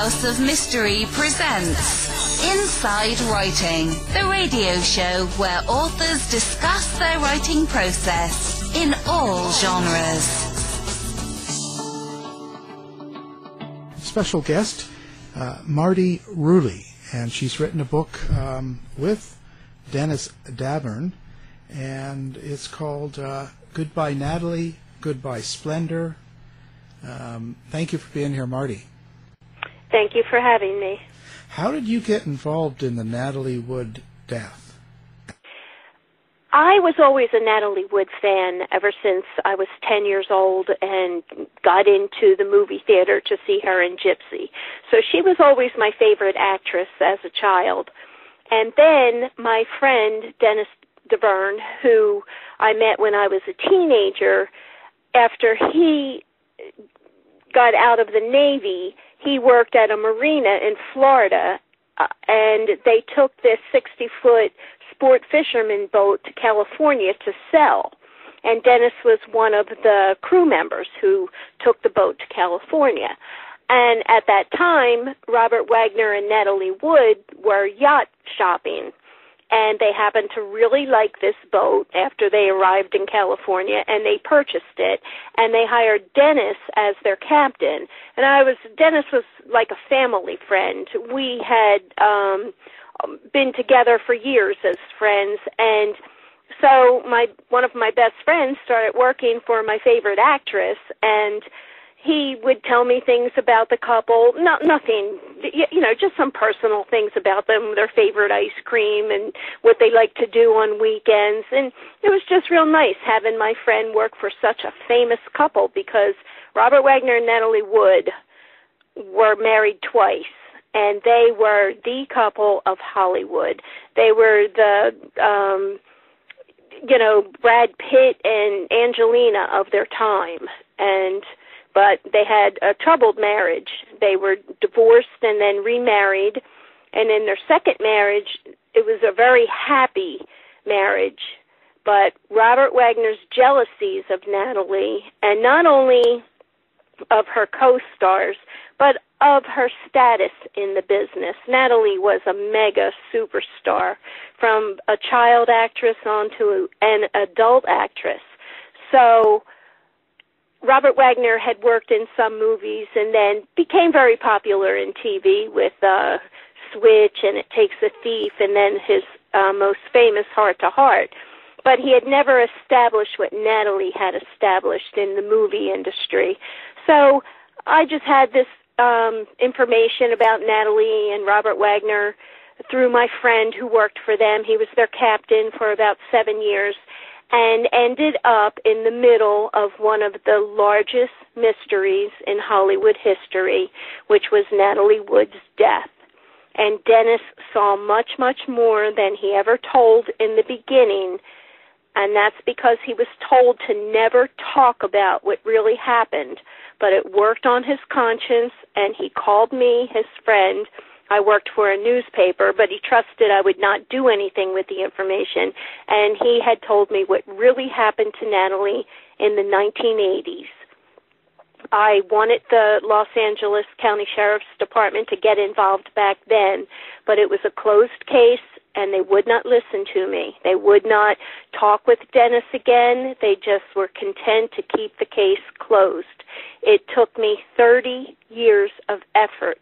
House of Mystery presents Inside Writing, the radio show where authors discuss their writing process in all genres. Special guest, uh, Marti Rulli, and she's written a book um, with Dennis Davern, and it's called uh, Goodbye Natalie, Goodbye Splendour. Um, thank you for being here, Marti. Thank you for having me. How did you get involved in the Natalie Wood death? I was always a Natalie Wood fan ever since I was 10 years old and got into the movie theater to see her in Gypsy. So she was always my favorite actress as a child. And then my friend Dennis Davern, who I met when I was a teenager, after he got out of the Navy, he worked at a marina in Florida, uh, and they took this 60 foot sport fisherman boat to California to sell. And Dennis was one of the crew members who took the boat to California. And at that time, Robert Wagner and Natalie Wood were yacht shopping and they happened to really like this boat after they arrived in California and they purchased it and they hired Dennis as their captain. And I was Dennis was like a family friend. We had um been together for years as friends and so my one of my best friends started working for my favorite actress and he would tell me things about the couple. Not nothing. You know just some personal things about them their favorite ice cream and what they like to do on weekends. And it was just real nice having my friend work for such a famous couple because Robert Wagner and Natalie Wood were married twice and they were the couple of Hollywood. They were the um you know Brad Pitt and Angelina of their time. And but they had a troubled marriage. They were divorced and then remarried, and in their second marriage, it was a very happy marriage. But Robert Wagner's jealousies of Natalie, and not only of her co stars, but of her status in the business. Natalie was a mega superstar from a child actress on to an adult actress. So Robert Wagner had worked in some movies and then became very popular in TV with uh, Switch and It Takes a Thief and then his uh, most famous Heart to Heart. But he had never established what Natalie had established in the movie industry. So I just had this um, information about Natalie and Robert Wagner through my friend who worked for them. He was their captain for about seven years and ended up in the middle of one of the largest mysteries in Hollywood history, which was Natalie Wood's death. And Dennis saw much, much more than he ever told in the beginning, and that's because he was told to never talk about what really happened. But it worked on his conscience, and he called me, his friend, I worked for a newspaper, but he trusted I would not do anything with the information. And he had told me what really happened to Natalie in the 1980s. I wanted the Los Angeles County Sheriff's Department to get involved back then, but it was a closed case and they would not listen to me. They would not talk with Dennis again. They just were content to keep the case closed. It took me 30 years of effort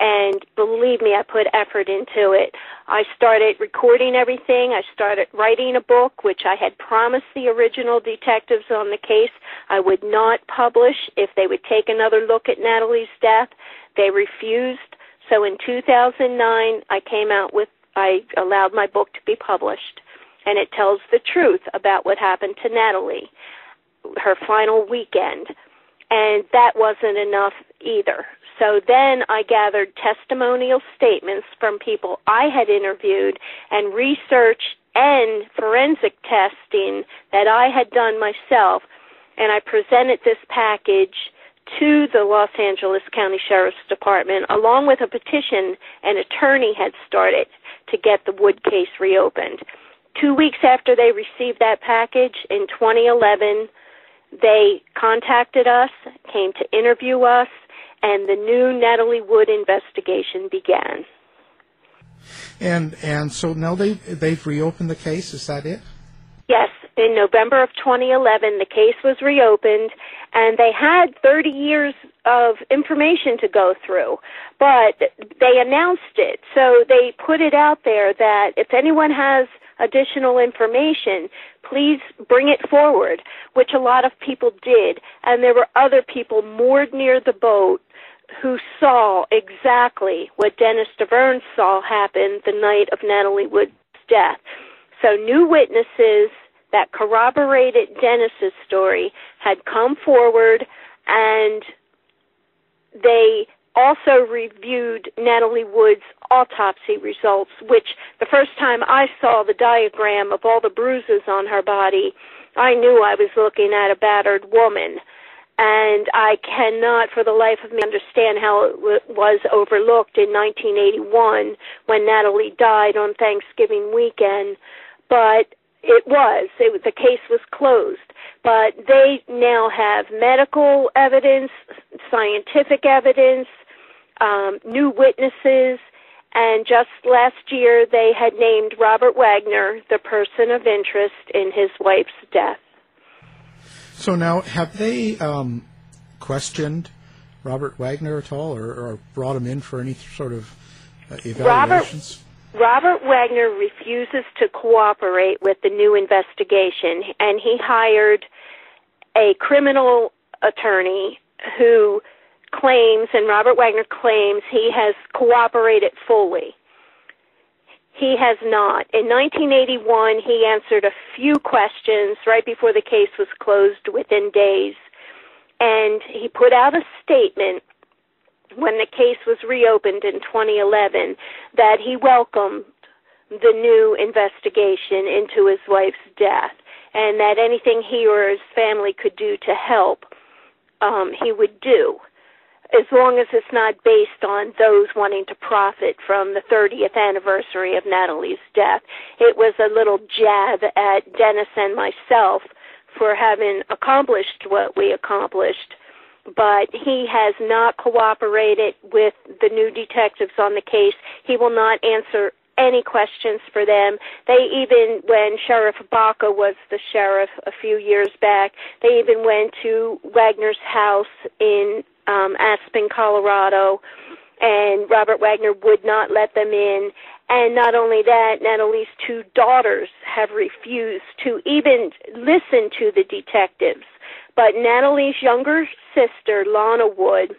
and believe me, I put effort into it. I started recording everything. I started writing a book, which I had promised the original detectives on the case I would not publish if they would take another look at Natalie's death. They refused. So in 2009, I came out with, I allowed my book to be published. And it tells the truth about what happened to Natalie, her final weekend. And that wasn't enough either. So then I gathered testimonial statements from people I had interviewed and research and forensic testing that I had done myself, and I presented this package to the Los Angeles County Sheriff's Department along with a petition an attorney had started to get the Wood case reopened. Two weeks after they received that package in 2011, they contacted us, came to interview us, and the new Natalie Wood investigation began. And and so now they they've reopened the case. Is that it? Yes, in November of 2011, the case was reopened, and they had 30 years of information to go through, but they announced it. So they put it out there that if anyone has additional information, please bring it forward, which a lot of people did. And there were other people moored near the boat who saw exactly what Dennis Davern saw happen the night of Natalie Wood's death. So new witnesses that corroborated Dennis's story had come forward and they also reviewed Natalie Wood's autopsy results, which the first time I saw the diagram of all the bruises on her body, I knew I was looking at a battered woman. And I cannot for the life of me understand how it w- was overlooked in 1981 when Natalie died on Thanksgiving weekend. But it was. It, the case was closed. But they now have medical evidence, scientific evidence, um, new witnesses, and just last year they had named Robert Wagner the person of interest in his wife's death. So now, have they um, questioned Robert Wagner at all, or, or, brought him in for any sort of uh, evaluations? Robert, Robert Wagner refuses to cooperate with the new investigation, and he hired a criminal attorney who claims, and Robert Wagner claims, he has cooperated fully. He has not. In 1981, he answered a few questions right before the case was closed within days. And he put out a statement when the case was reopened in 2011 that he welcomed the new investigation into his wife's death and that anything he or his family could do to help, um, he would do as long as it's not based on those wanting to profit from the 30th anniversary of Natalie's death. It was a little jab at Dennis and myself for having accomplished what we accomplished. But he has not cooperated with the new detectives on the case. He will not answer any questions for them. They even, when Sheriff Baca was the sheriff a few years back, they even went to Wagner's house in um, Aspen, Colorado, and Robert Wagner would not let them in. And not only that, Natalie's two daughters have refused to even listen to the detectives. But Natalie's younger sister, Lana Wood,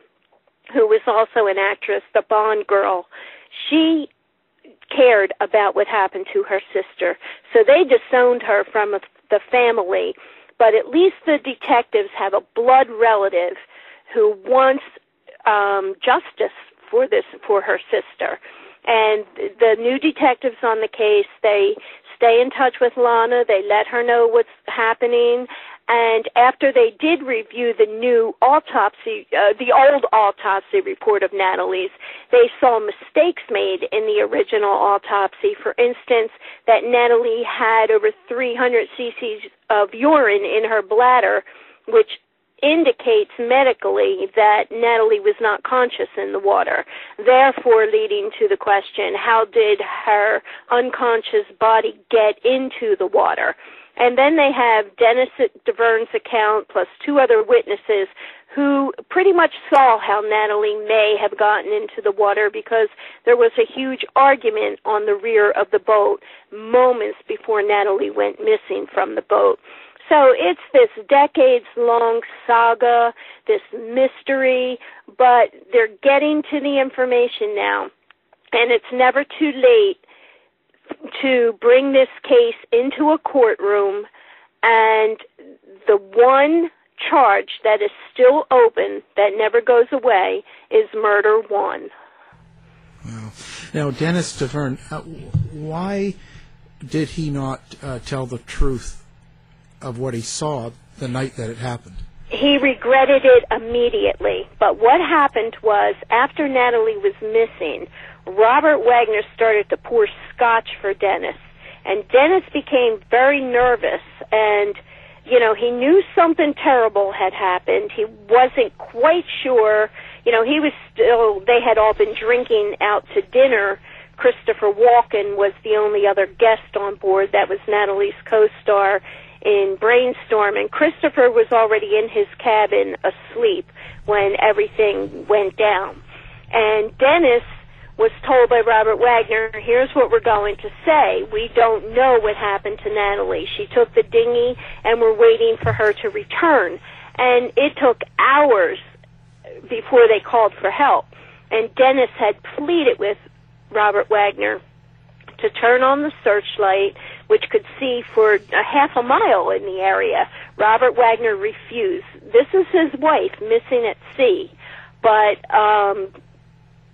who was also an actress, the Bond girl, she cared about what happened to her sister. So they disowned her from the family. But at least the detectives have a blood relative who wants um, justice for this for her sister. And the new detectives on the case, they stay in touch with Lana. They let her know what's happening. And after they did review the new autopsy, uh, the old autopsy report of Natalie's, they saw mistakes made in the original autopsy. For instance, that Natalie had over 300 cc's of urine in her bladder, which indicates medically that Natalie was not conscious in the water, therefore leading to the question, how did her unconscious body get into the water? And then they have Dennis Davern's account plus two other witnesses who pretty much saw how Natalie may have gotten into the water because there was a huge argument on the rear of the boat moments before Natalie went missing from the boat. So it's this decades long saga, this mystery, but they're getting to the information now. And it's never too late to bring this case into a courtroom and the one charge that is still open that never goes away is murder one. Wow. Now, Dennis Davern, uh, why did he not uh, tell the truth of what he saw the night that it happened? He regretted it immediately. But what happened was, after Natalie was missing, Robert Wagner started to pour scotch for Dennis. And Dennis became very nervous and you know, he knew something terrible had happened. He wasn't quite sure. you know, he was still, they had all been drinking out to dinner. Christopher Walken was the only other guest on board. That was Natalie's co-star in Brainstorm. And Christopher was already in his cabin asleep when everything went down. And Dennis was told by Robert Wagner, here's what we're going to say. We don't know what happened to Natalie. She took the dinghy and we're waiting for her to return. And it took hours before they called for help. And Dennis had pleaded with Robert Wagner to turn on the searchlight, which could see for a half a mile in the area. Robert Wagner refused. This is his wife missing at sea, but um,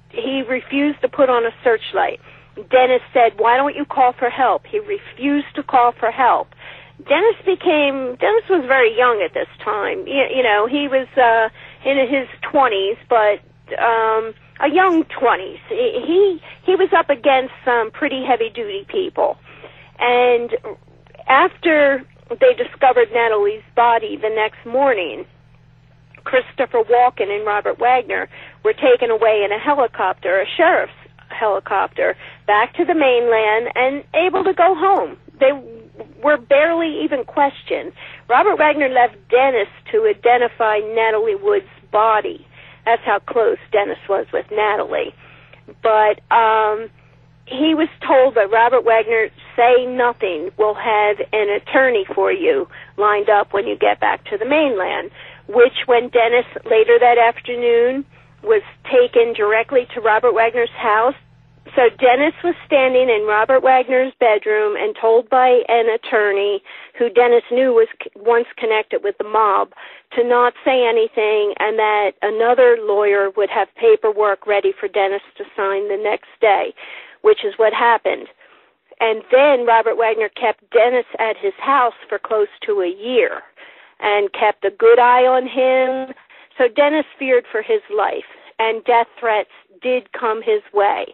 he refused to put on a searchlight. Dennis said, "Why don't you call for help?" He refused to call for help. Dennis became Dennis was very young at this time. You, you know, he was uh in his 20s, but um a young 20s. He he was up against some pretty heavy duty people. And after they discovered Natalie's body the next morning, Christopher Walken and Robert Wagner were taken away in a helicopter, a sheriff's helicopter, back to the mainland and able to go home. They were barely even questioned. Robert Wagner left Dennis to identify Natalie Wood's body. That's how close Dennis was with Natalie. But um he was told by Robert Wagner, say nothing. We'll have an attorney for you lined up when you get back to the mainland. Which, when Dennis later that afternoon was taken directly to Robert Wagner's house, so Dennis was standing in Robert Wagner's bedroom and told by an attorney who Dennis knew was once connected with the mob to not say anything and that another lawyer would have paperwork ready for Dennis to sign the next day, which is what happened. And then Robert Wagner kept Dennis at his house for close to a year and kept a good eye on him. So Dennis feared for his life and death threats did come his way.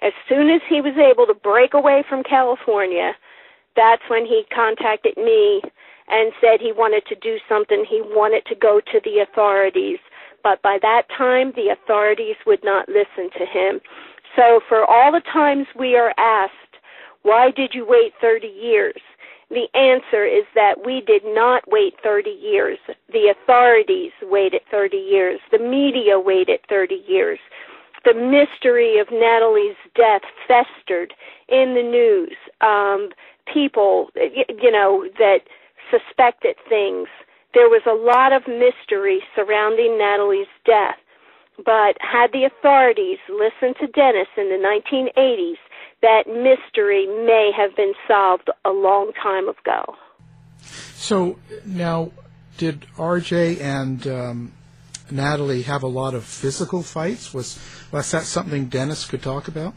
As soon as he was able to break away from California, that's when he contacted me and said he wanted to do something. He wanted to go to the authorities. But by that time, the authorities would not listen to him. So for all the times we are asked, why did you wait 30 years? The answer is that we did not wait 30 years. The authorities waited 30 years. The media waited 30 years the mystery of Natalie's death festered in the news. Um, people, you know, that suspected things. There was a lot of mystery surrounding Natalie's death. But had the authorities listened to Dennis in the 1980s, that mystery may have been solved a long time ago. So now, did RJ and um, Natalie have a lot of physical fights? Was was that something Dennis could talk about?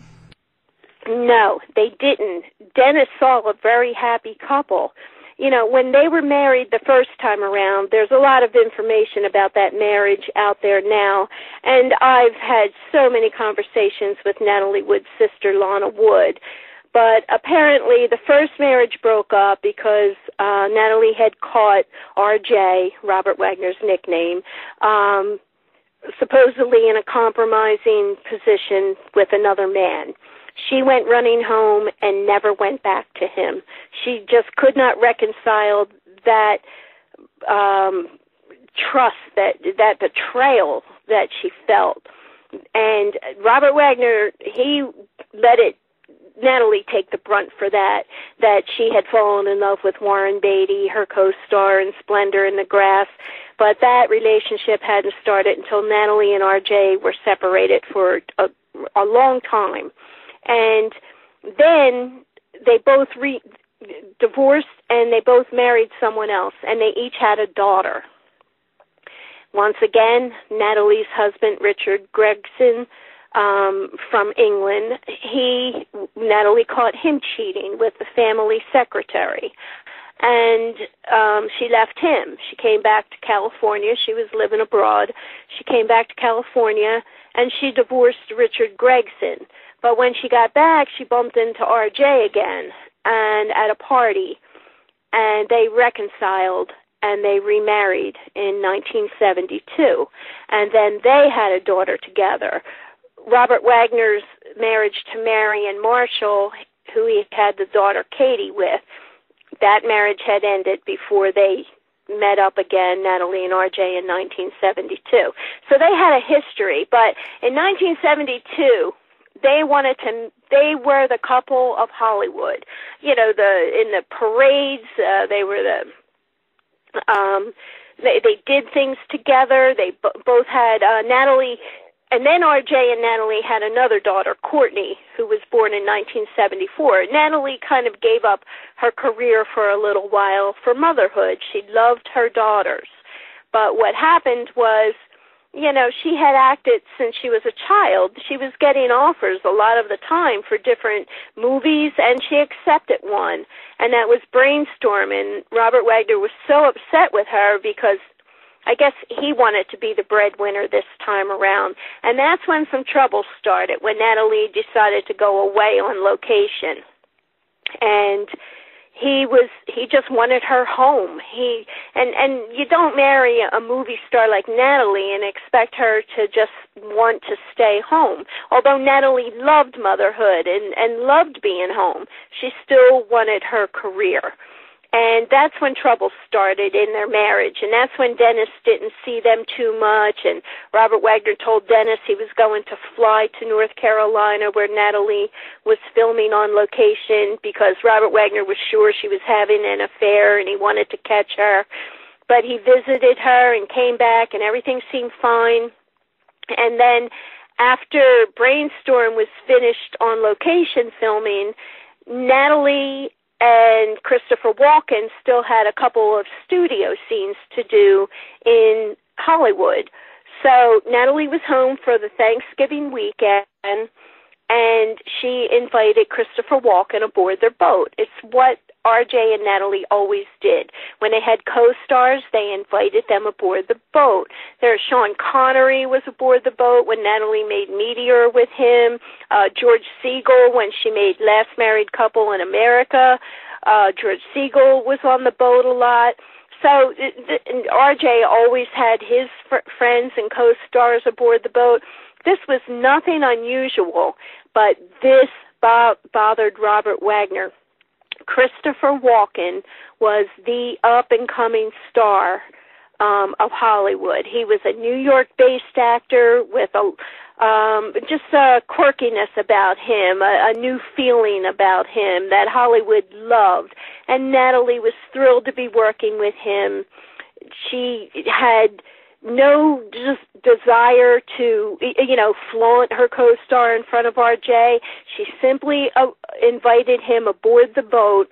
No, they didn't. Dennis saw a very happy couple. You know, when they were married the first time around, there's a lot of information about that marriage out there now. And I've had so many conversations with Natalie Wood's sister, Lana Wood. But apparently, the first marriage broke up because uh, Natalie had caught RJ, Robert Wagner's nickname, um, supposedly in a compromising position with another man. She went running home and never went back to him. She just could not reconcile that um trust that that betrayal that she felt. And Robert Wagner, he let it Natalie take the brunt for that, that she had fallen in love with Warren Beatty, her co-star in Splendor in the Grass, but that relationship hadn't started until Natalie and RJ were separated for a, a long time. And then they both re- divorced and they both married someone else and they each had a daughter. Once again, Natalie's husband, Richard Gregson, um, from England, he Natalie caught him cheating with the family secretary, and um, she left him. She came back to California. She was living abroad. She came back to California, and she divorced Richard Gregson. But when she got back, she bumped into R.J. again, and at a party, and they reconciled. and they remarried in 1972. And then they had a daughter together. Robert Wagner's marriage to Marion Marshall, who he had the daughter Katie with, that marriage had ended before they met up again, Natalie and RJ, in 1972. So they had a history, but in 1972, they wanted to they were the couple of hollywood you know the in the parades uh, they were the um they they did things together they b- both had uh natalie and then RJ and Natalie had another daughter, Courtney, who was born in 1974. Natalie kind of gave up her career for a little while for motherhood. She loved her daughters. But what happened was you know, she had acted since she was a child. She was getting offers a lot of the time for different movies, and she accepted one, and that was Brainstorm. And Robert Wagner was so upset with her because I guess he wanted to be the breadwinner this time around. And that's when some trouble started, when Natalie decided to go away on location. And he was he just wanted her home. He and and you don't marry a movie star like Natalie and expect her to just want to stay home. Although Natalie loved motherhood and and loved being home she still wanted her career and that's when trouble started in their marriage. And that's when Dennis didn't see them too much. And Robert Wagner told Dennis he was going to fly to North Carolina where Natalie was filming on location because Robert Wagner was sure she was having an affair and he wanted to catch her. But he visited her and came back and everything seemed fine. And then after Brainstorm was finished on location filming, Natalie and Christopher Walken still had a couple of studio scenes to do in Hollywood. So Natalie was home for the Thanksgiving weekend and she invited Christopher Walken aboard their boat. It's what RJ and Natalie always did. When they had co-stars, they invited them aboard the boat. There, Sean Connery was aboard the boat when Natalie made Meteor with him. Uh, George Segal when she made Last Married Couple in America. Uh, George Segal was on the boat a lot. So RJ always had his fr- friends and co-stars aboard the boat. This was nothing unusual, but this bo- bothered Robert Wagner Christopher Walken was the up and coming star um, of Hollywood. He was a New York based actor with a um, just a quirkiness about him, a, a new feeling about him that Hollywood loved. And Natalie was thrilled to be working with him. She had no just desire to you know flaunt her co-star in front of RJ. She simply uh, invited him aboard the boat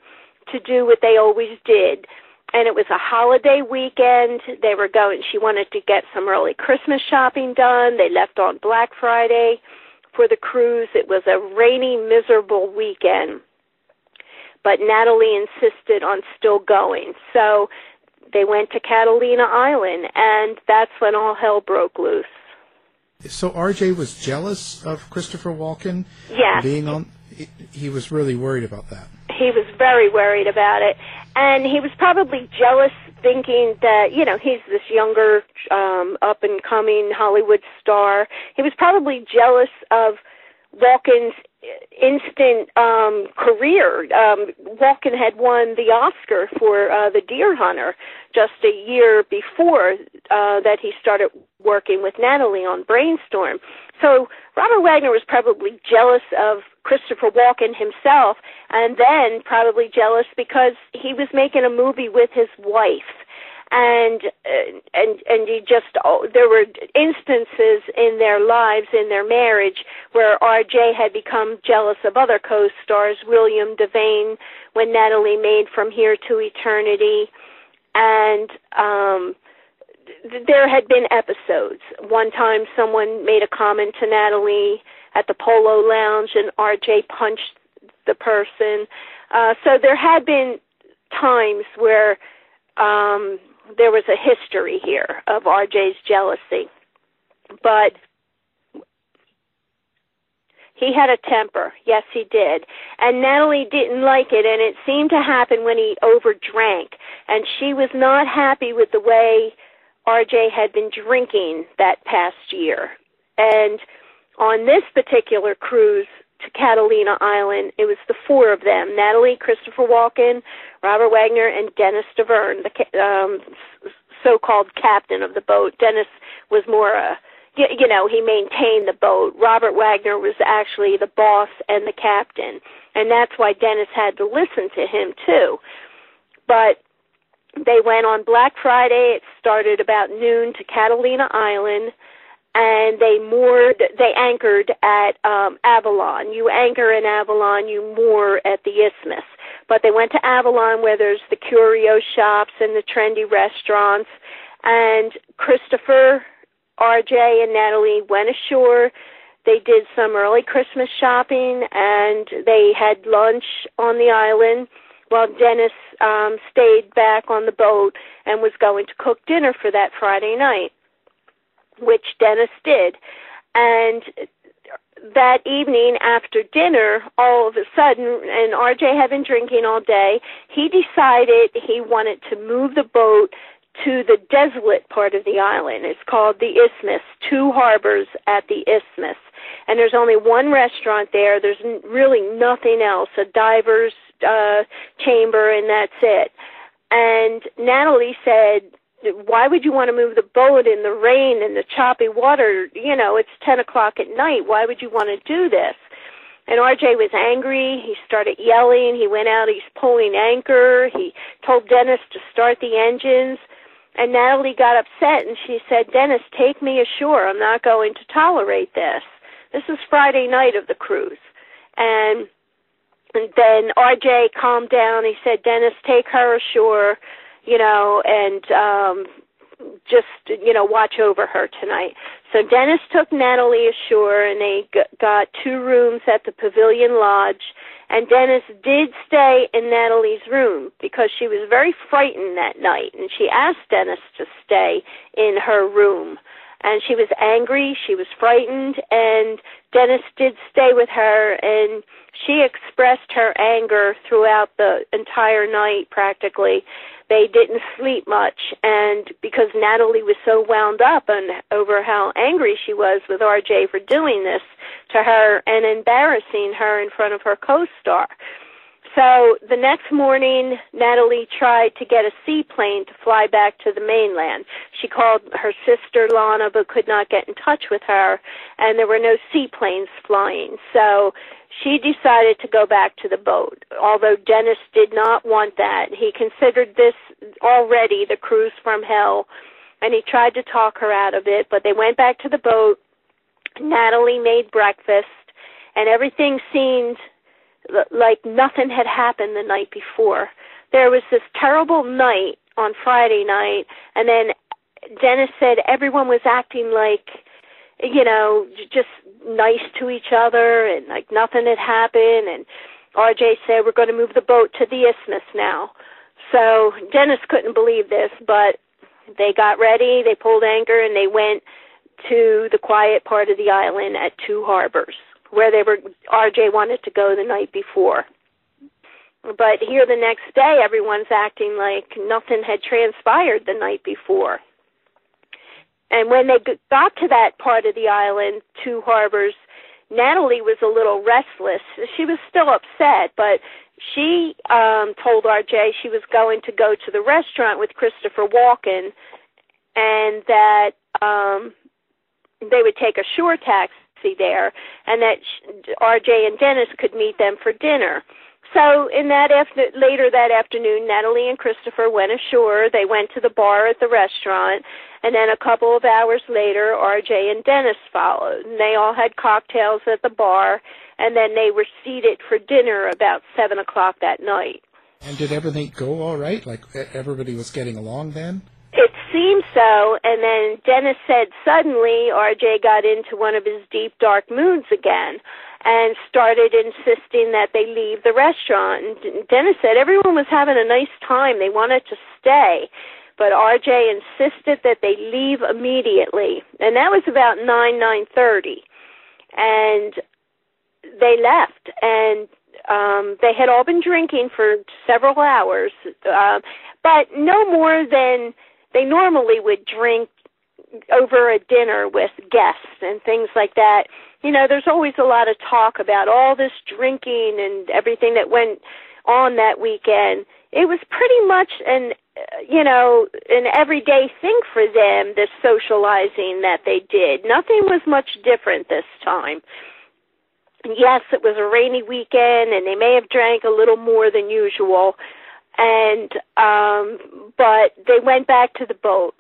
to do what they always did. And it was a holiday weekend. They were going she wanted to get some early Christmas shopping done. They left on Black Friday for the cruise. It was a rainy, miserable weekend. But Natalie insisted on still going. So they went to Catalina Island, and that's when all hell broke loose. So RJ was jealous of Christopher Walken yes. being on. He was really worried about that. He was very worried about it, and he was probably jealous, thinking that you know he's this younger, um, up and coming Hollywood star. He was probably jealous of Walken's instant um career um Walken had won the Oscar for uh the Deer Hunter just a year before uh that he started working with Natalie on Brainstorm. So Robert Wagner was probably jealous of Christopher Walken himself and then probably jealous because he was making a movie with his wife and uh, and and you just oh, there were instances in their lives in their marriage where RJ had become jealous of other co-stars William Devane when Natalie made From Here to Eternity. And um there had been episodes. One time someone made a comment to Natalie at the Polo Lounge and RJ punched the person. Uh so there had been times where um there was a history here of RJ's jealousy. But He had a temper. Yes, he did. And Natalie didn't like it, and it seemed to happen when he overdrank. And she was not happy with the way RJ had been drinking that past year. And on this particular cruise to Catalina Island, it was the four of them Natalie, Christopher Walken, Robert Wagner, and Dennis Davern, the um, so called captain of the boat. Dennis was more a you know, he maintained the boat. Robert Wagner was actually the boss and the captain, and that's why Dennis had to listen to him too. But they went on Black Friday. It started about noon to Catalina Island, and they moored. They anchored at um, Avalon. You anchor in Avalon, you moor at the Isthmus. But they went to Avalon, where there's the curio shops and the trendy restaurants. And Christopher RJ and Natalie went ashore. They did some early Christmas shopping and they had lunch on the island while Dennis um, stayed back on the boat and was going to cook dinner for that Friday night, which Dennis did. And that evening after dinner, all of a sudden, and RJ had been drinking all day, he decided he wanted to move the boat to the desolate part of the island. It's called the Isthmus, two harbors at the Isthmus. And there's only one restaurant there. There's really nothing else, a diver's uh, chamber, and that's it. And Natalie said, why would you want to move the boat in the rain and the choppy water? You know, it's 10 o'clock at night. Why would you want to do this? And RJ was angry. He started yelling. He went out. He's pulling anchor. He told Dennis to start the engines. And Natalie got upset and she said, Dennis, take me ashore. I'm not going to tolerate this. This is Friday night of the cruise. And, and then RJ calmed down. He said, Dennis, take her ashore, you know, and um, just, you know, watch over her tonight. So Dennis took Natalie ashore and they g- got two rooms at the Pavilion Lodge and Dennis did stay in Natalie's room because she was very frightened that night, and she asked Dennis to stay in her room. And she was angry, she was frightened, and Dennis did stay with her, and she expressed her anger throughout the entire night practically they didn't sleep much and because Natalie was so wound up and over how angry she was with RJ for doing this to her and embarrassing her in front of her co-star. So the next morning, Natalie tried to get a seaplane to fly back to the mainland. She called her sister Lana, but could not get in touch with her, and there were no seaplanes flying. So she decided to go back to the boat, although Dennis did not want that. He considered this already the cruise from hell, and he tried to talk her out of it, but they went back to the boat. Natalie made breakfast, and everything seemed like nothing had happened the night before. There was this terrible night on Friday night, and then Dennis said everyone was acting like you know, just nice to each other and like nothing had happened. And RJ said, We're going to move the boat to the isthmus now. So Dennis couldn't believe this, but they got ready, they pulled anchor, and they went to the quiet part of the island at Two Harbors, where they were. RJ wanted to go the night before. But here the next day, everyone's acting like nothing had transpired the night before. And when they got to that part of the island, two harbors, Natalie was a little restless. She was still upset, but she um told RJ she was going to go to the restaurant with Christopher Walken and that um they would take a shore taxi there and that RJ and Dennis could meet them for dinner. So in that after, later that afternoon, Natalie and Christopher went ashore. They went to the bar at the restaurant, and then a couple of hours later, RJ and Dennis followed. And they all had cocktails at the bar, and then they were seated for dinner about seven o'clock that night. And did everything go all right? Like everybody was getting along then? Seemed so, and then Dennis said suddenly RJ got into one of his deep dark moods again and started insisting that they leave the restaurant. And Dennis said everyone was having a nice time. They wanted to stay. But RJ insisted that they leave immediately. And that was about 9, 9.30. And they left, and um, they had all been drinking for several hours, uh, but no more than they normally would drink over a dinner with guests and things like that. You know, there's always a lot of talk about all this drinking and everything that went on that weekend. It was pretty much an you know, an everyday thing for them, this socializing that they did. Nothing was much different this time. Yes, it was a rainy weekend and they may have drank a little more than usual and um but they went back to the boat.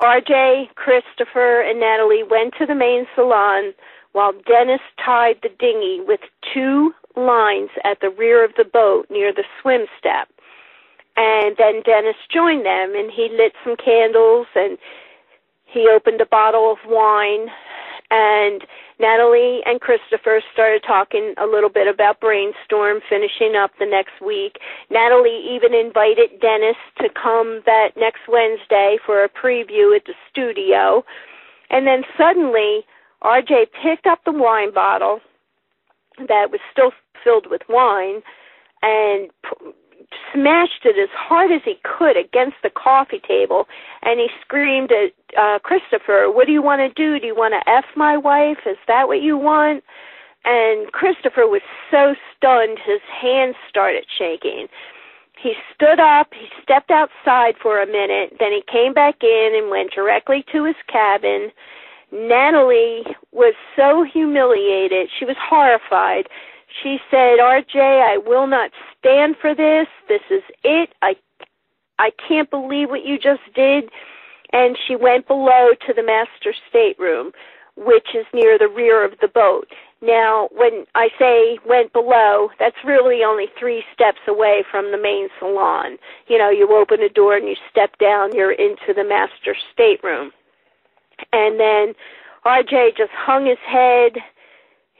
RJ, Christopher, and Natalie went to the main salon while Dennis tied the dinghy with two lines at the rear of the boat near the swim step. And then Dennis joined them and he lit some candles and he opened a bottle of wine and Natalie and Christopher started talking a little bit about Brainstorm finishing up the next week. Natalie even invited Dennis to come that next Wednesday for a preview at the studio. And then suddenly, RJ picked up the wine bottle that was still filled with wine and smashed it as hard as he could against the coffee table and he screamed at uh Christopher, "What do you want to do? Do you want to f my wife? Is that what you want?" And Christopher was so stunned his hands started shaking. He stood up, he stepped outside for a minute, then he came back in and went directly to his cabin. Natalie was so humiliated. She was horrified. She said, "RJ, I will not stand for this. This is it. I I can't believe what you just did." And she went below to the master stateroom, which is near the rear of the boat. Now, when I say went below, that's really only three steps away from the main salon. You know, you open a door and you step down, you're into the master stateroom. And then RJ just hung his head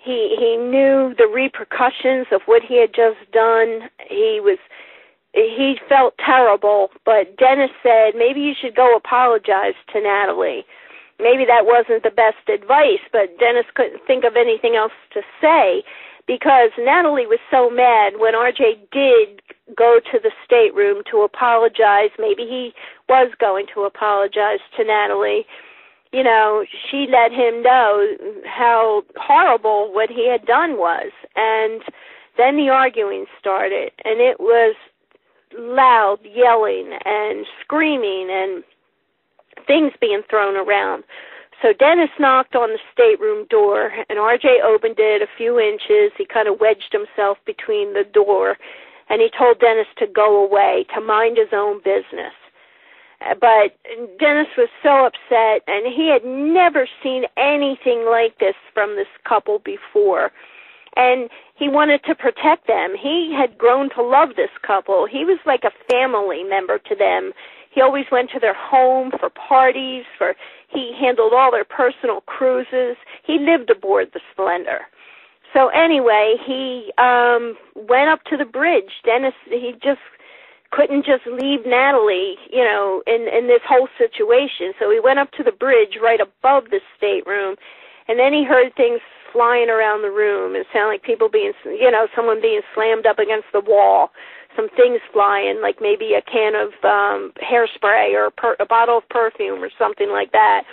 he he knew the repercussions of what he had just done. He was he felt terrible, but Dennis said maybe you should go apologize to Natalie. Maybe that wasn't the best advice, but Dennis couldn't think of anything else to say because Natalie was so mad when RJ did go to the stateroom to apologize. Maybe he was going to apologize to Natalie you know, she let him know how horrible what he had done was. And then the arguing started, and it was loud yelling and screaming and things being thrown around. So Dennis knocked on the stateroom door, and RJ opened it a few inches. He kind of wedged himself between the door, and he told Dennis to go away, to mind his own business but Dennis was so upset, and he had never seen anything like this from this couple before. And he wanted to protect them. He had grown to love this couple. He was like a family member to them. He always went to their home for parties, for he handled all their personal cruises. He lived aboard the Splendour. So anyway, he um went up to the bridge. Dennis he just couldn't just leave Natalie, you know, in in this whole situation. So he went up to the bridge right above the stateroom, and then he heard things flying around the room. It sounded like people being, you know, someone being slammed up against the wall. Some things flying, like maybe a can of um hairspray or a, per- a bottle of perfume or something like that.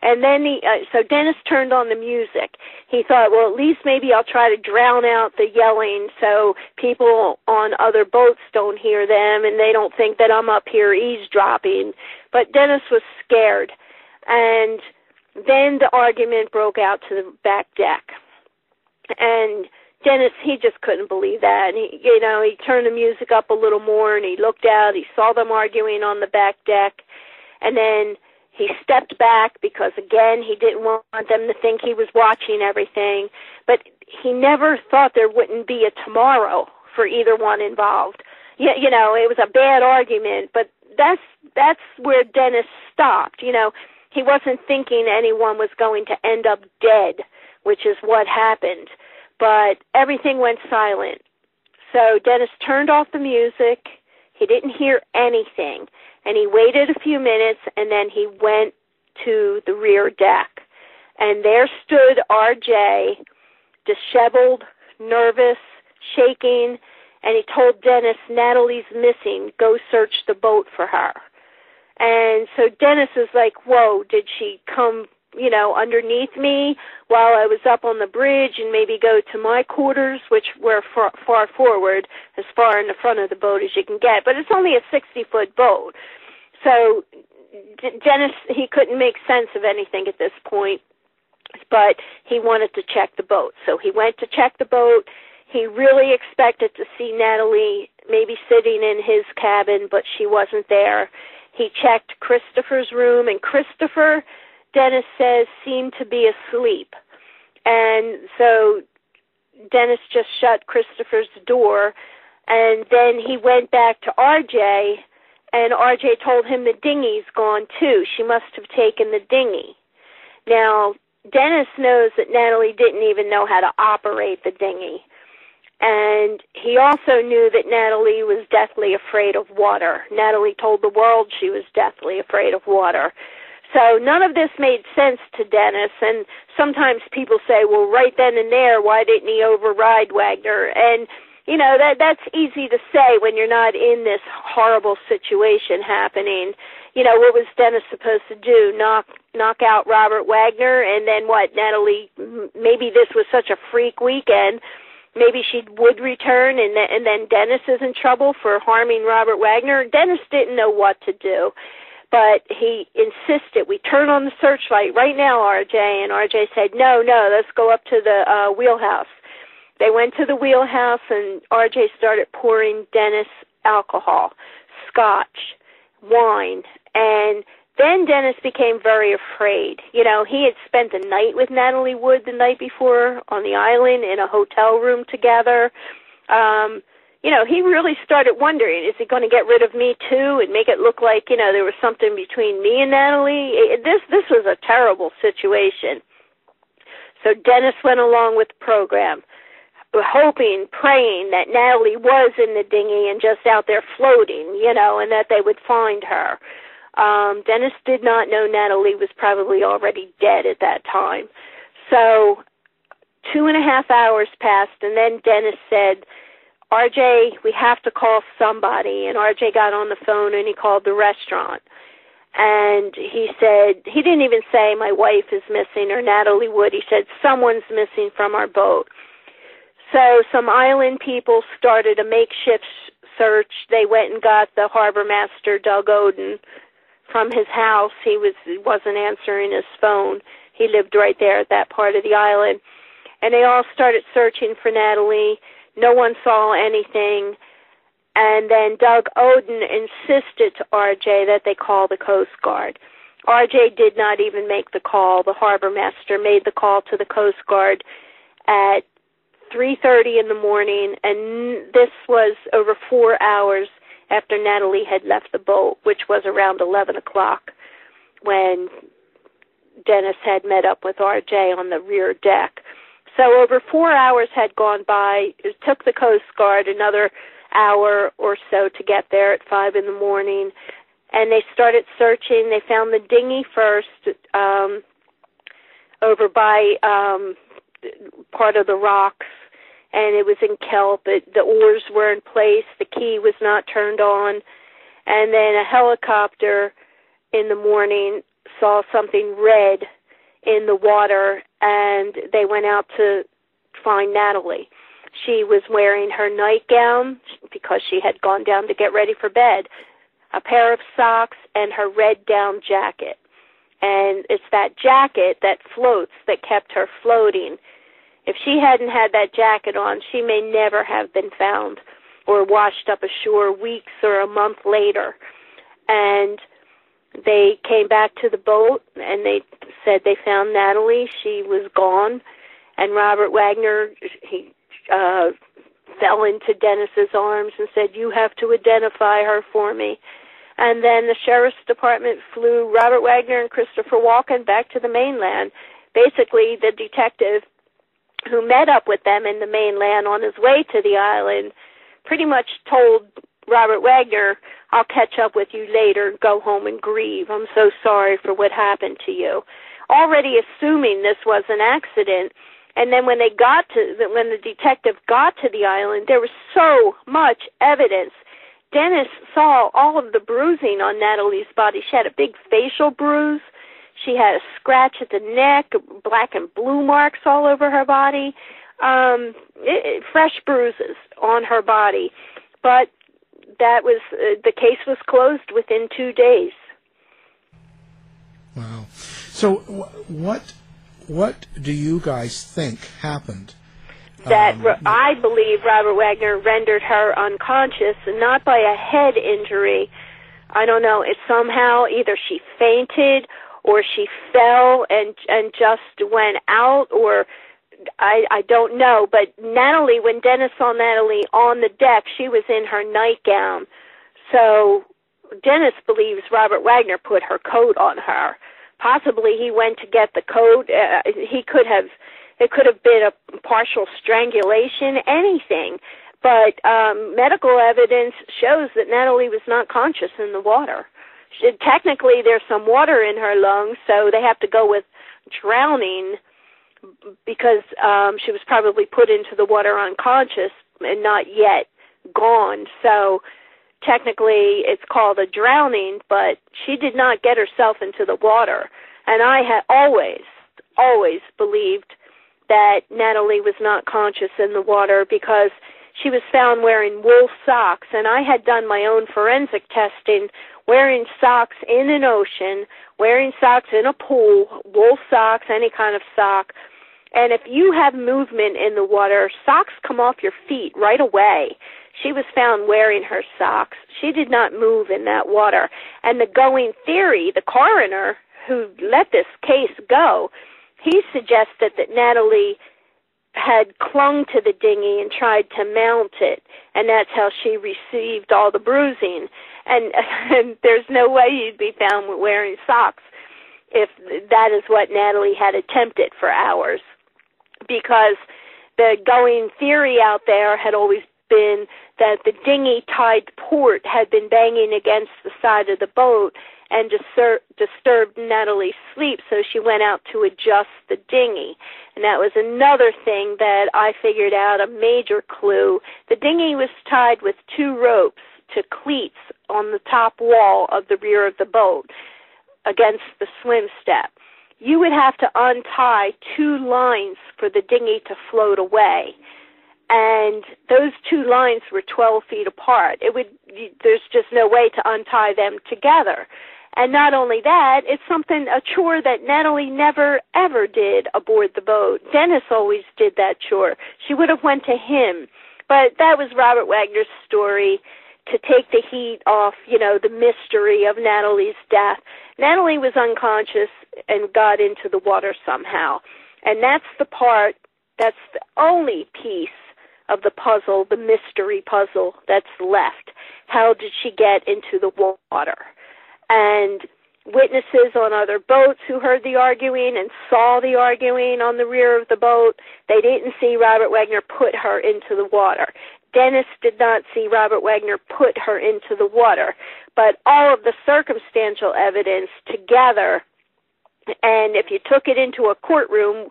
And then he, uh, so Dennis turned on the music. He thought, well, at least maybe I'll try to drown out the yelling so people on other boats don't hear them and they don't think that I'm up here eavesdropping. But Dennis was scared. And then the argument broke out to the back deck. And Dennis, he just couldn't believe that. And he, you know, he turned the music up a little more and he looked out. He saw them arguing on the back deck. And then he stepped back because, again, he didn't want them to think he was watching everything. But he never thought there wouldn't be a tomorrow for either one involved. You, you know, it was a bad argument, but that's that's where Dennis stopped. You know, he wasn't thinking anyone was going to end up dead, which is what happened. But everything went silent. So Dennis turned off the music. He didn't hear anything and he waited a few minutes and then he went to the rear deck and there stood RJ disheveled, nervous, shaking, and he told Dennis, Natalie's missing. Go search the boat for her. And so Dennis is like, whoa, did she come, you know, underneath me while I was up on the bridge and maybe go to my quarters, which were far, far forward, as far in the front of the boat as you can get. But it's only a 60 foot boat. So Dennis, he couldn't make sense of anything at this point, but he wanted to check the boat. So he went to check the boat he really expected to see Natalie maybe sitting in his cabin, but she wasn't there. He checked Christopher's room, and Christopher, Dennis says, seemed to be asleep. And so Dennis just shut Christopher's door, and then he went back to RJ, and RJ told him the dinghy's gone too. She must have taken the dinghy. Now, Dennis knows that Natalie didn't even know how to operate the dinghy. And he also knew that Natalie was deathly afraid of water. Natalie told the world she was deathly afraid of water. So none of this made sense to Dennis. And sometimes people say, well, right then and there, why didn't he override Wagner? And you know that that's easy to say when you're not in this horrible situation happening. You know what was Dennis supposed to do? Knock knock out Robert Wagner, and then what? Natalie? Maybe this was such a freak weekend maybe she would return and then, and then Dennis is in trouble for harming Robert Wagner. Dennis didn't know what to do, but he insisted we turn on the searchlight right now, RJ. And RJ said, no, no, let's go up to the uh, wheelhouse. They went to the wheelhouse and RJ started pouring Dennis alcohol, scotch, wine, and then Dennis became very afraid. You know, he had spent the night with Natalie Wood the night before on the island in a hotel room together. Um, you know, he really started wondering, is he going to get rid of me too and make it look like, you know, there was something between me and Natalie? It, this this was a terrible situation. So Dennis went along with the program, hoping, praying that Natalie was in the dinghy and just out there floating, you know, and that they would find her. Um, Dennis did not know Natalie was probably already dead at that time. So two and a half hours passed, and then Dennis said, RJ, we have to call somebody. And RJ got on the phone and he called the restaurant. And he said, he didn't even say, my wife is missing or Natalie Wood. He said, someone's missing from our boat. So some island people started a makeshift search. They went and got the harbor master, Doug Oudin, from his house. He was wasn't answering his phone. He lived right there at that part of the island. And they all started searching for Natalie. No one saw anything. And then Doug Oudin insisted to RJ that they call the Coast Guard. RJ did not even make the call. The harbor master made the call to the Coast Guard at 3:30 in the morning and this was over 4 hours after Natalie had left the boat, which was around 11 o'clock when Dennis had met up with RJ on the rear deck. So over four hours had gone by. It took the Coast Guard another hour or so to get there at five in the morning, and they started searching. They found the dinghy first um, over by um, part of the rocks and it was in kelp. It, the oars were in place. The key was not turned on. And then a helicopter in the morning saw something red in the water, and they went out to find Natalie. She was wearing her nightgown because she had gone down to get ready for bed, a pair of socks, and her red down jacket. And it's that jacket that floats that kept her floating if she hadn't had that jacket on, she may never have been found or washed up ashore weeks or a month later. And they came back to the boat and they said they found Natalie. She was gone. And Robert Wagner, he uh, fell into Dennis's arms and said, You have to identify her for me. And then the sheriff's department flew Robert Wagner and Christopher Walken back to the mainland. Basically, the detective who met up with them in the mainland on his way to the island, pretty much told Robert Wagner, I'll catch up with you later, go home and grieve. I'm so sorry for what happened to you. Already assuming this was an accident, And then when they got to when the detective got to the island, there was so much evidence. Dennis saw all of the bruising on Natalie's body. She had a big facial bruise. She had a scratch at the neck, black and blue marks all over her body, um, it, it, fresh bruises on her body. But that was uh, the case was closed within two days. Wow. So what what do you guys think happened? That um, I believe Robert Wagner rendered her unconscious, not by a head injury. I don't know. It somehow either she fainted or she fell and and just went out or I I don't know, but Natalie when Dennis saw Natalie on the deck, she was in her nightgown. So Dennis believes Robert Wagner put her coat on her. Possibly he went to get the coat. Uh, he could have it could have been a partial strangulation, anything. But um medical evidence shows that Natalie was not conscious in the water. She, technically there's some water in her lungs, so they have to go with drowning because um, she was probably put into the water unconscious and not yet gone. So technically it's called a drowning, but she did not get herself into the water. And I had always, always believed that Natalie was not conscious in the water because she was found wearing wool socks. And I had done my own forensic testing wearing socks in an ocean, wearing socks in a pool, wool socks, any kind of sock. And if you have movement in the water, socks come off your feet right away. She was found wearing her socks. She did not move in that water. And the going theory, the coroner who let this case go, he suggested that Natalie had clung to the dinghy and tried to mount it, and that's how she received all the bruising. And, and there's no way you'd be found wearing socks if that is what Natalie had attempted for hours, because the going theory out there had always been that the dinghy tied port had been banging against the side of the boat and distur- disturbed Natalie's sleep, so she went out to adjust the dinghy. And that was another thing that I figured out a major clue. The dinghy was tied with two ropes to cleats on the top wall of the rear of the boat against the swim step. You would have to untie two lines for the dinghy to float away and those two lines were 12 feet apart. It would there's just no way to untie them together. And not only that, it's something a chore that Natalie never ever did aboard the boat. Dennis always did that chore. She would have went to him. But that was Robert Wagner's story to take the heat off, you know, the mystery of Natalie's death. Natalie was unconscious and got into the water somehow. And that's the part that's the only piece of the puzzle, the mystery puzzle that's left. How did she get into the water? And witnesses on other boats who heard the arguing and saw the arguing on the rear of the boat, they didn't see Robert Wagner put her into the water. Dennis did not see Robert Wagner put her into the water. But all of the circumstantial evidence together, and if you took it into a courtroom,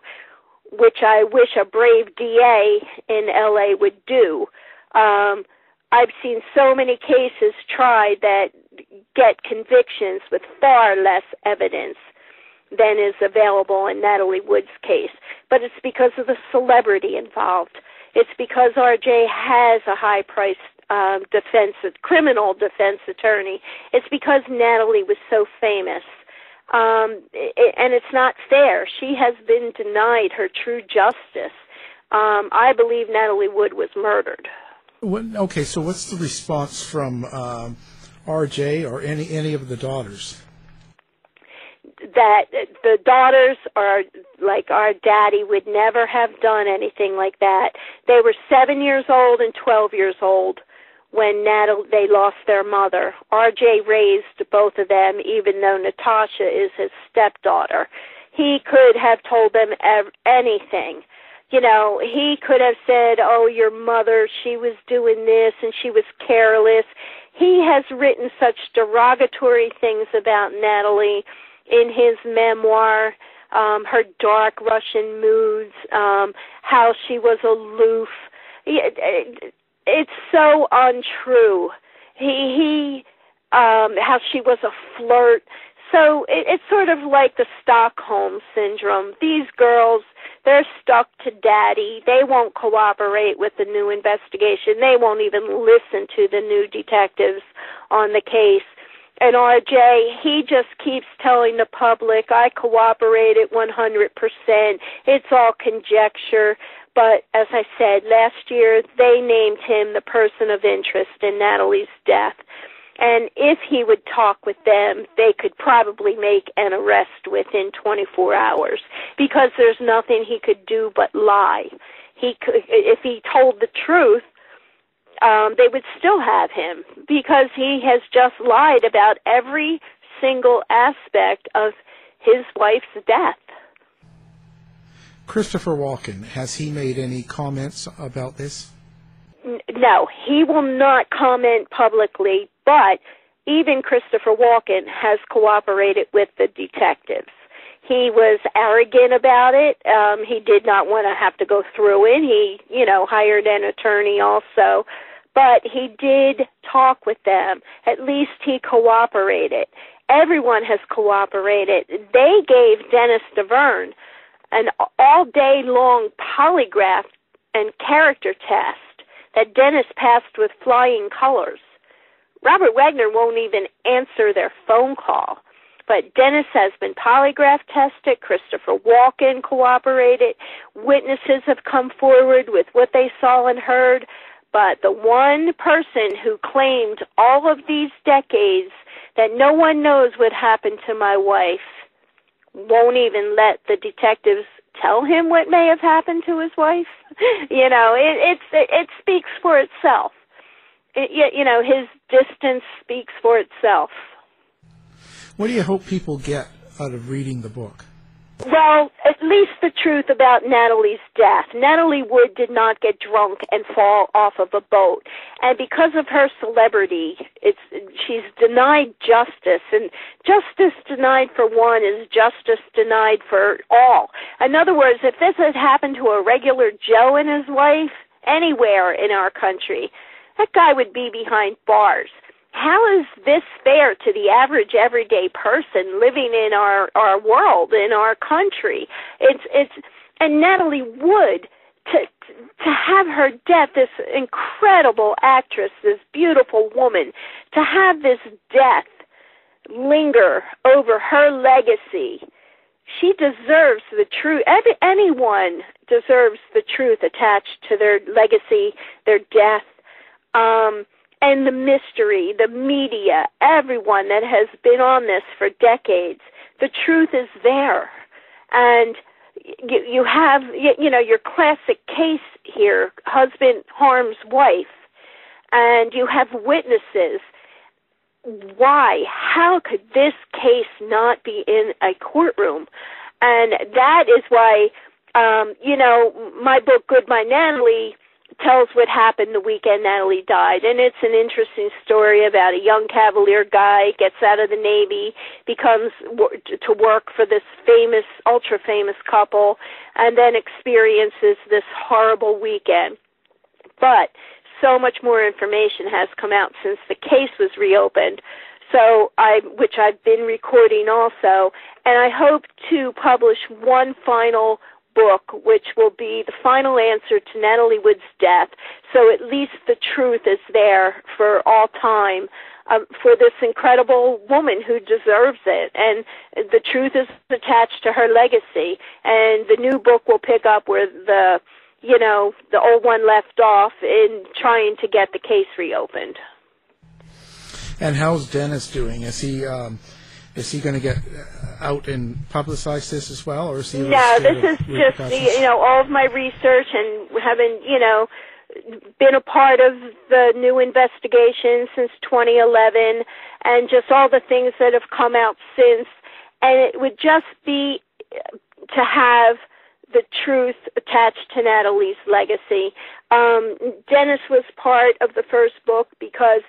which I wish a brave DA in LA would do. Um, I've seen so many cases tried that get convictions with far less evidence than is available in Natalie Wood's case. But it's because of the celebrity involved. It's because RJ has a high priced um, defense, criminal defense attorney. It's because Natalie was so famous um, it, and it's not fair. She has been denied her true justice. Um, I believe Natalie Wood was murdered. What, okay, so what's the response from uh, RJ or any any of the daughters? That the daughters are like our daddy would never have done anything like that. They were seven years old and twelve years old when Natalie they lost their mother. RJ raised both of them, even though Natasha is his stepdaughter. He could have told them ev- anything. You know, he could have said, "Oh, your mother, she was doing this and she was careless." He has written such derogatory things about Natalie in his memoir. um, her dark Russian moods, um, how she was aloof. It, it, it's so untrue. He he um how she was a flirt. So it, it's sort of like the Stockholm syndrome. These girls, they're stuck to daddy. They won't cooperate with the new investigation. They won't even listen to the new detectives on the case. And RJ, he just keeps telling the public, I cooperated 100%. It's all conjecture. But as I said, last year they named him the person of interest in Natalie's death. And if he would talk with them, they could probably make an arrest within 24 hours because there's nothing he could do but lie. He could, if he told the truth, um, they would still have him because he has just lied about every single aspect of his wife's death. Christopher Walken, has he made any comments about this? No, he will not comment publicly, but even Christopher Walken has cooperated with the detectives. He was arrogant about it. Um, he did not want to have to go through it. He, you know, hired an attorney also but he did talk with them. At least he cooperated. Everyone has cooperated. They gave Dennis Davern an all day long polygraph and character test that Dennis passed with flying colors. Robert Wagner won't even answer their phone call. But Dennis has been polygraph tested. Christopher Walken cooperated. Witnesses have come forward with what they saw and heard. But the one person who claimed all of these decades that no one knows what happened to my wife won't even let the detectives tell him what may have happened to his wife. you know, it it's it, it speaks for itself. It, you know, his distance speaks for itself. What do you hope people get out of reading the book? Well, at least the truth about Natalie's death. Natalie Wood did not get drunk and fall off of a boat. And because of her celebrity, it's she's denied justice. And justice denied for one is justice denied for all. In other words, if this had happened to a regular Joe and his wife anywhere in our country, that guy would be behind bars. How is this fair to the average everyday person living in our our world in our country? It's it's and Natalie Wood to to have her death this incredible actress this beautiful woman to have this death linger over her legacy she deserves the truth Every, anyone deserves the truth attached to their legacy their death um and the mystery, the media, everyone that has been on this for decades. The truth is there. And you, you have, you know, your classic case here husband harms wife, and you have witnesses. Why? How could this case not be in a courtroom? And that is why, um, you know, my book, Goodbye Natalie tells what happened the weekend Natalie died. And it's an interesting story about a young Cavalier guy gets out of the Navy, becomes to work for this famous, ultra famous couple, and then experiences this horrible weekend. But so much more information has come out since the case was reopened. So I, which I've been recording also, and I hope to publish one final book, which will be the final answer to Natalie Wood's death. So at least the truth is there for all time. Um, for this incredible woman who deserves it, and the truth is attached to her legacy. And the new book will pick up where the, you know, the old one left off in trying to get the case reopened. And how's Dennis doing? Is he um, is he going to get out and publicize this as well, or is he? No, this is just the, you know all of my research and having you know been a part of the new investigation since 2011, and just all the things that have come out since, and it would just be to have the truth attached to Natalie's legacy. Um, Dennis was part of the first book because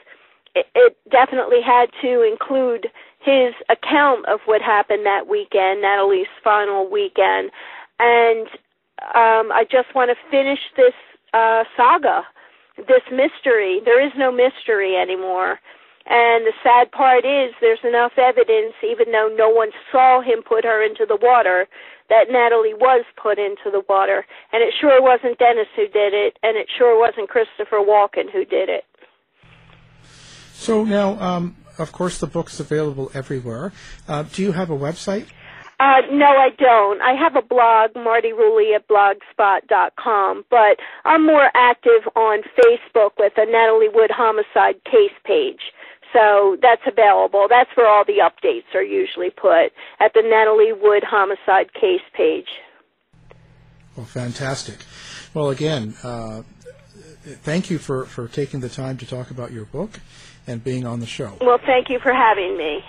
it, it definitely had to include his account of what happened that weekend, Natalie's final weekend, and um, I just want to finish this uh, saga, this mystery. There is no mystery anymore. And the sad part is there's enough evidence, even though no one saw him put her into the water, that Natalie was put into the water. And it sure wasn't Dennis who did it, and it sure wasn't Christopher Walken who did it. So now, um, of course, the book's available everywhere. Uh, do you have a website? Uh, no, I don't. I have a blog, Marti Rulli at blogspot.com, but I'm more active on Facebook with a Natalie Wood homicide case page. So that's available. That's where all the updates are usually put at the Natalie Wood homicide case page. Well, fantastic. Well, again, uh, thank you for, for taking the time to talk about your book and being on the show. Well, thank you for having me.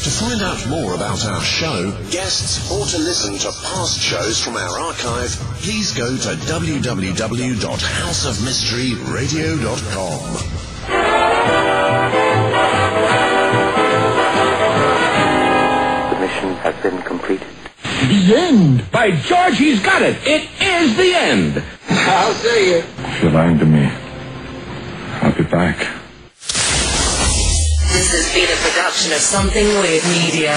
To find out more about our show, guests, or to listen to past shows from our archive, please go to www.houseofmysteryradio.com. The mission has been completed. The end! By George, he's got it! It is the end! I'll see you. If you're lying to me, I'll be back. This has been a production of Something Weird Media.